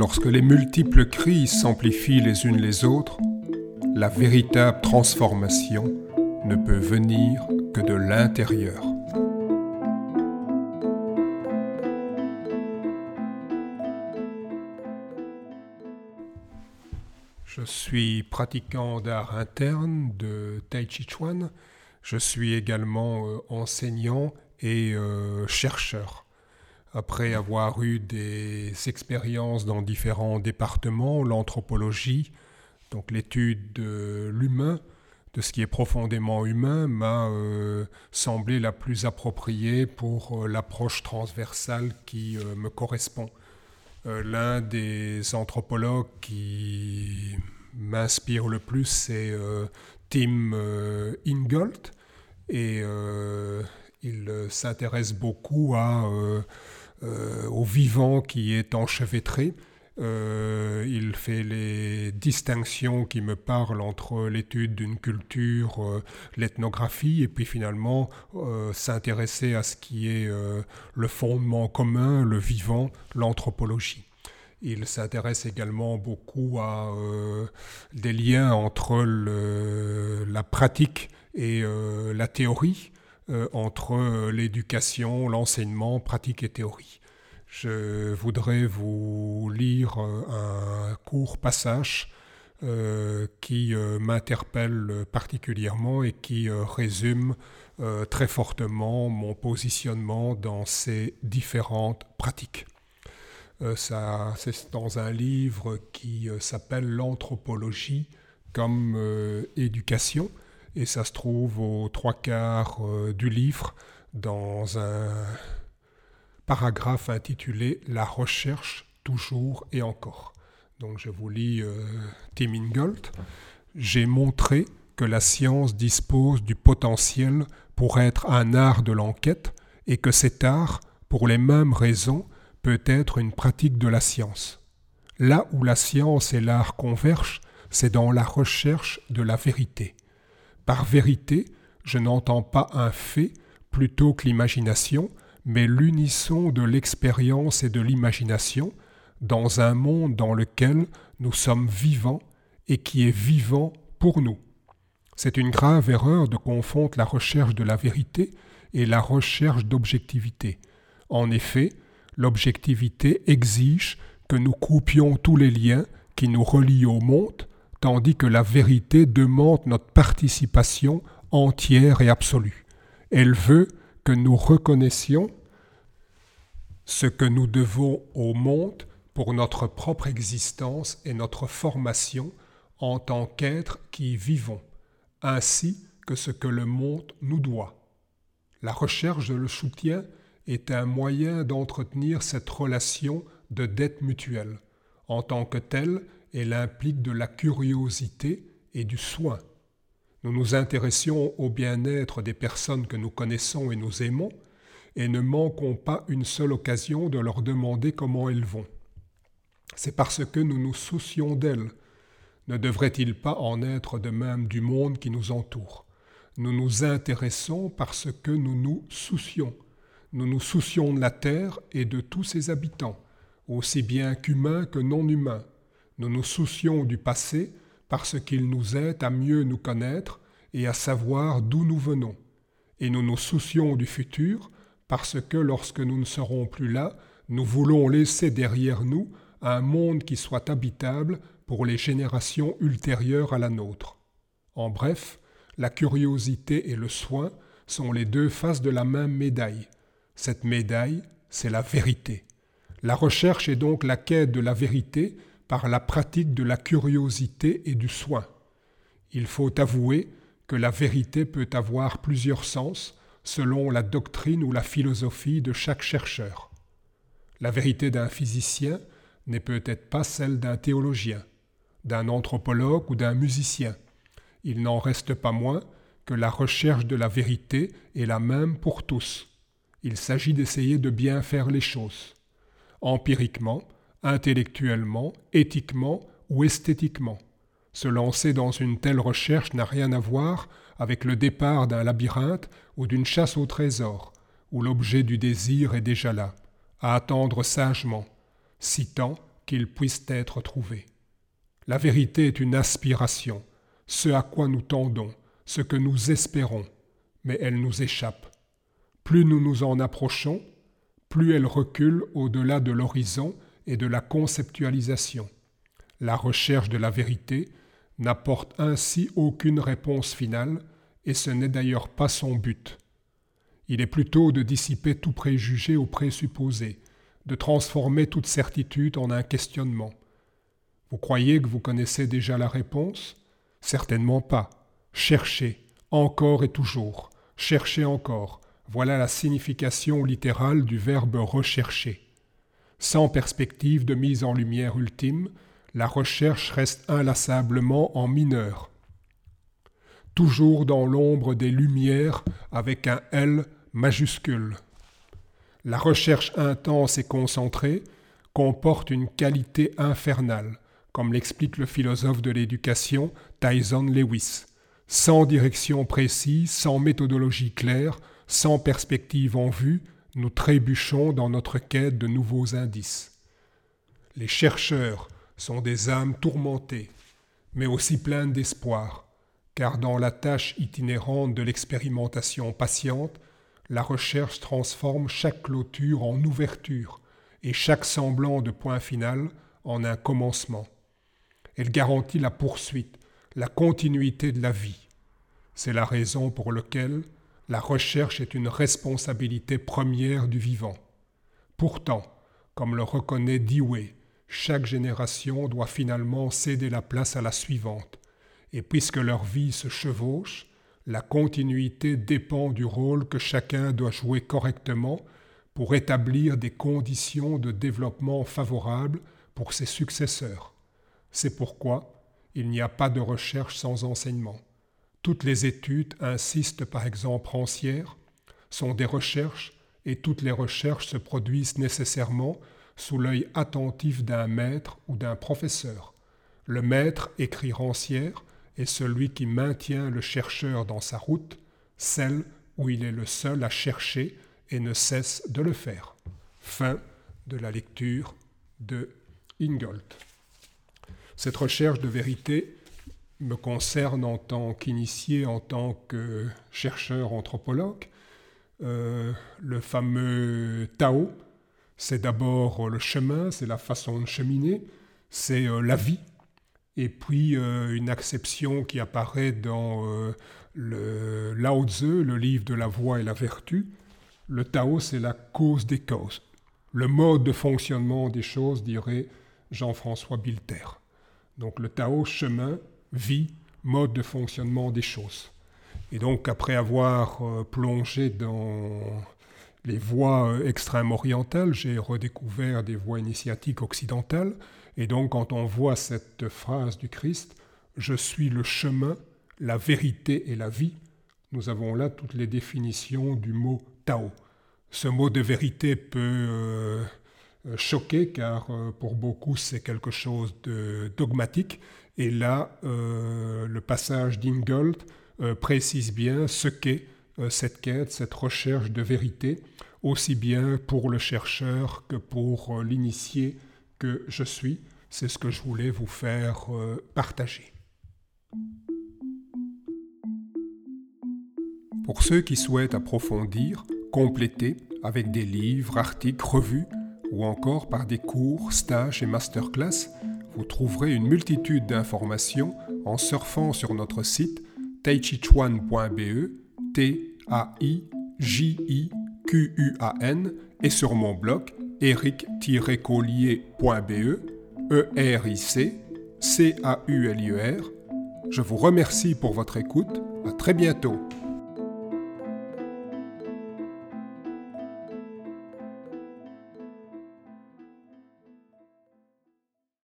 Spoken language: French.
Lorsque les multiples crises s'amplifient les unes les autres, la véritable transformation ne peut venir que de l'intérieur. Je suis pratiquant d'art interne de Tai Chi Chuan. Je suis également euh, enseignant et euh, chercheur. Après avoir eu des expériences dans différents départements, l'anthropologie, donc l'étude de l'humain, de ce qui est profondément humain, m'a euh, semblé la plus appropriée pour l'approche transversale qui me correspond. Euh, l'un des anthropologues qui m'inspire le plus, c'est euh, Tim euh, Ingold. Et il s'intéresse beaucoup au vivant qui est enchevêtré. Euh, il fait les distinctions qui me parlent entre l'étude d'une culture, euh, l'ethnographie, et puis finalement euh, s'intéresser à ce qui est le fondement commun, le vivant, l'anthropologie. Il s'intéresse également beaucoup à des liens entre la pratique et la théorie, entre l'éducation, l'enseignement, pratique et théorie. Je voudrais vous lire euh, un court passage euh, qui euh, m'interpelle particulièrement et qui résume très fortement mon positionnement dans ces différentes pratiques. ça, c'est dans un livre qui s'appelle L'anthropologie comme éducation et ça se trouve aux trois quarts du livre dans un paragraphe intitulé La recherche toujours et encore. Donc je vous lis euh, Tim Ingold. J'ai montré que la science dispose du potentiel pour être un art de l'enquête et que cet art, pour les mêmes raisons, peut être une pratique de la science. Là où la science et l'art convergent, c'est dans la recherche de la vérité. Par vérité, je n'entends pas un fait plutôt que l'imagination, mais l'unisson de l'expérience et de l'imagination dans un monde dans lequel nous sommes vivants et qui est vivant pour nous. C'est une grave erreur de confondre la recherche de la vérité et la recherche d'objectivité. En effet, l'objectivité exige que nous coupions tous les liens qui nous relient au monde, tandis que la vérité demande notre participation entière et absolue. Elle veut que nous reconnaissions ce que nous devons au monde pour notre propre existence et notre formation en tant qu'êtres qui vivons, ainsi que ce que le monde nous doit. La recherche de le soutien est un moyen d'entretenir cette relation de dette mutuelle. En tant que telle, elle implique de la curiosité et du soin. Nous nous intéressions au bien-être des personnes que nous connaissons et nous aimons, et ne manquons pas une seule occasion de leur demander comment elles vont. C'est parce que nous nous soucions d'elles. Ne devrait-il pas en être de même du monde qui nous entoure? Nous nous intéressons parce que nous nous soucions. Nous nous soucions de la terre et de tous ses habitants, aussi bien qu'humains que non humains. Nous nous soucions du passé parce qu'il nous aide à mieux nous connaître et à savoir d'où nous venons. Et nous nous soucions du futur parce que lorsque nous ne serons plus là, nous voulons laisser derrière nous un monde qui soit habitable pour les générations ultérieures à la nôtre. En bref, la curiosité et le soin sont les deux faces de la même médaille. Cette médaille, c'est la vérité. La recherche est donc la quête de la vérité par la pratique de la curiosité et du soin. Il faut avouer que la vérité peut avoir plusieurs sens selon la doctrine ou la philosophie de chaque chercheur. La vérité d'un physicien n'est peut-être pas celle d'un théologien, d'un anthropologue ou d'un musicien. Il n'en reste pas moins que la recherche de la vérité est la même pour tous. Il s'agit d'essayer de bien faire les choses, empiriquement, intellectuellement, éthiquement ou esthétiquement. Se lancer dans une telle recherche n'a rien à voir avec le départ d'un labyrinthe ou d'une chasse au trésor, où l'objet du désir est déjà là, à attendre sagement, si tant qu'il puisse être trouvé. La vérité est une aspiration, ce à quoi nous tendons, ce que nous espérons, mais elle nous échappe. Plus nous nous en approchons, plus elle recule au-delà de l'horizon et de la conceptualisation. La recherche de la vérité n'apporte ainsi aucune réponse finale, et ce n'est d'ailleurs pas son but. Il est plutôt de dissiper tout préjugé ou présupposé, de transformer toute certitude en un questionnement. Vous croyez que vous connaissez déjà la réponse? Certainement pas. Cherchez, encore et toujours, cherchez encore. Voilà la signification littérale du verbe rechercher. Sans perspective de mise en lumière ultime, la recherche reste inlassablement en mineur. Toujours dans l'ombre des lumières avec un L majuscule. La recherche intense et concentrée comporte une qualité infernale, comme l'explique le philosophe de l'éducation Tyson Lewis. Sans direction précise, sans méthodologie claire, sans perspective en vue, nous trébuchons dans notre quête de nouveaux indices. Les chercheurs sont des âmes tourmentées, mais aussi pleines d'espoir, car dans la tâche itinérante de l'expérimentation patiente, la recherche transforme chaque clôture en ouverture et chaque semblant de point final en un commencement. Elle garantit la poursuite, la continuité de la vie. C'est la raison pour laquelle la recherche est une responsabilité première du vivant. Pourtant, comme le reconnaît Dewey, chaque génération doit finalement céder la place à la suivante, et puisque leur vie se chevauche, la continuité dépend du rôle que chacun doit jouer correctement pour établir des conditions de développement favorables pour ses successeurs. C'est pourquoi il n'y a pas de recherche sans enseignement. Toutes les études, insistent par exemple Rancière, sont des recherches et toutes les recherches se produisent nécessairement sous l'œil attentif d'un maître ou d'un professeur. Le maître, écrit Rancière, est celui qui maintient le chercheur dans sa route, celle où il est le seul à chercher et ne cesse de le faire. Fin de la lecture de Ingold. Cette recherche de vérité me concerne en tant qu'initié, en tant que chercheur anthropologue. Euh, le fameux Tao, c'est d'abord le chemin, c'est la façon de cheminer, c'est euh, la vie, et puis euh, une acception qui apparaît dans le Lao Tzu, le livre de la voie et la vertu. Le Tao, c'est la cause des causes, le mode de fonctionnement des choses, dirait Jean-François Bilter. Donc le Tao, chemin, vie, mode de fonctionnement des choses. Et donc après avoir euh, plongé dans les voies euh, extrême-orientales, j'ai redécouvert des voies initiatiques occidentales. Et donc quand on voit cette phrase du Christ, je suis le chemin, la vérité et la vie, nous avons là toutes les définitions du mot Tao. Ce mot de vérité peut euh, euh, choqué car pour beaucoup c'est quelque chose de dogmatique. Et là, euh, le passage d'Ingold précise bien ce qu'est cette quête, cette recherche de vérité, aussi bien pour le chercheur que pour l'initié que je suis. C'est ce que je voulais vous faire partager. Pour ceux qui souhaitent approfondir, compléter avec des livres, articles, revues, ou encore par des cours, stages et masterclass, vous trouverez une multitude d'informations en surfant sur notre site taichichuan.be, T-A-I-J-I-Q-U-A-N, et sur mon blog eric-collier.be, E-R-I-C, C-A-U-L-I-E-R. Je vous remercie pour votre écoute. À très bientôt.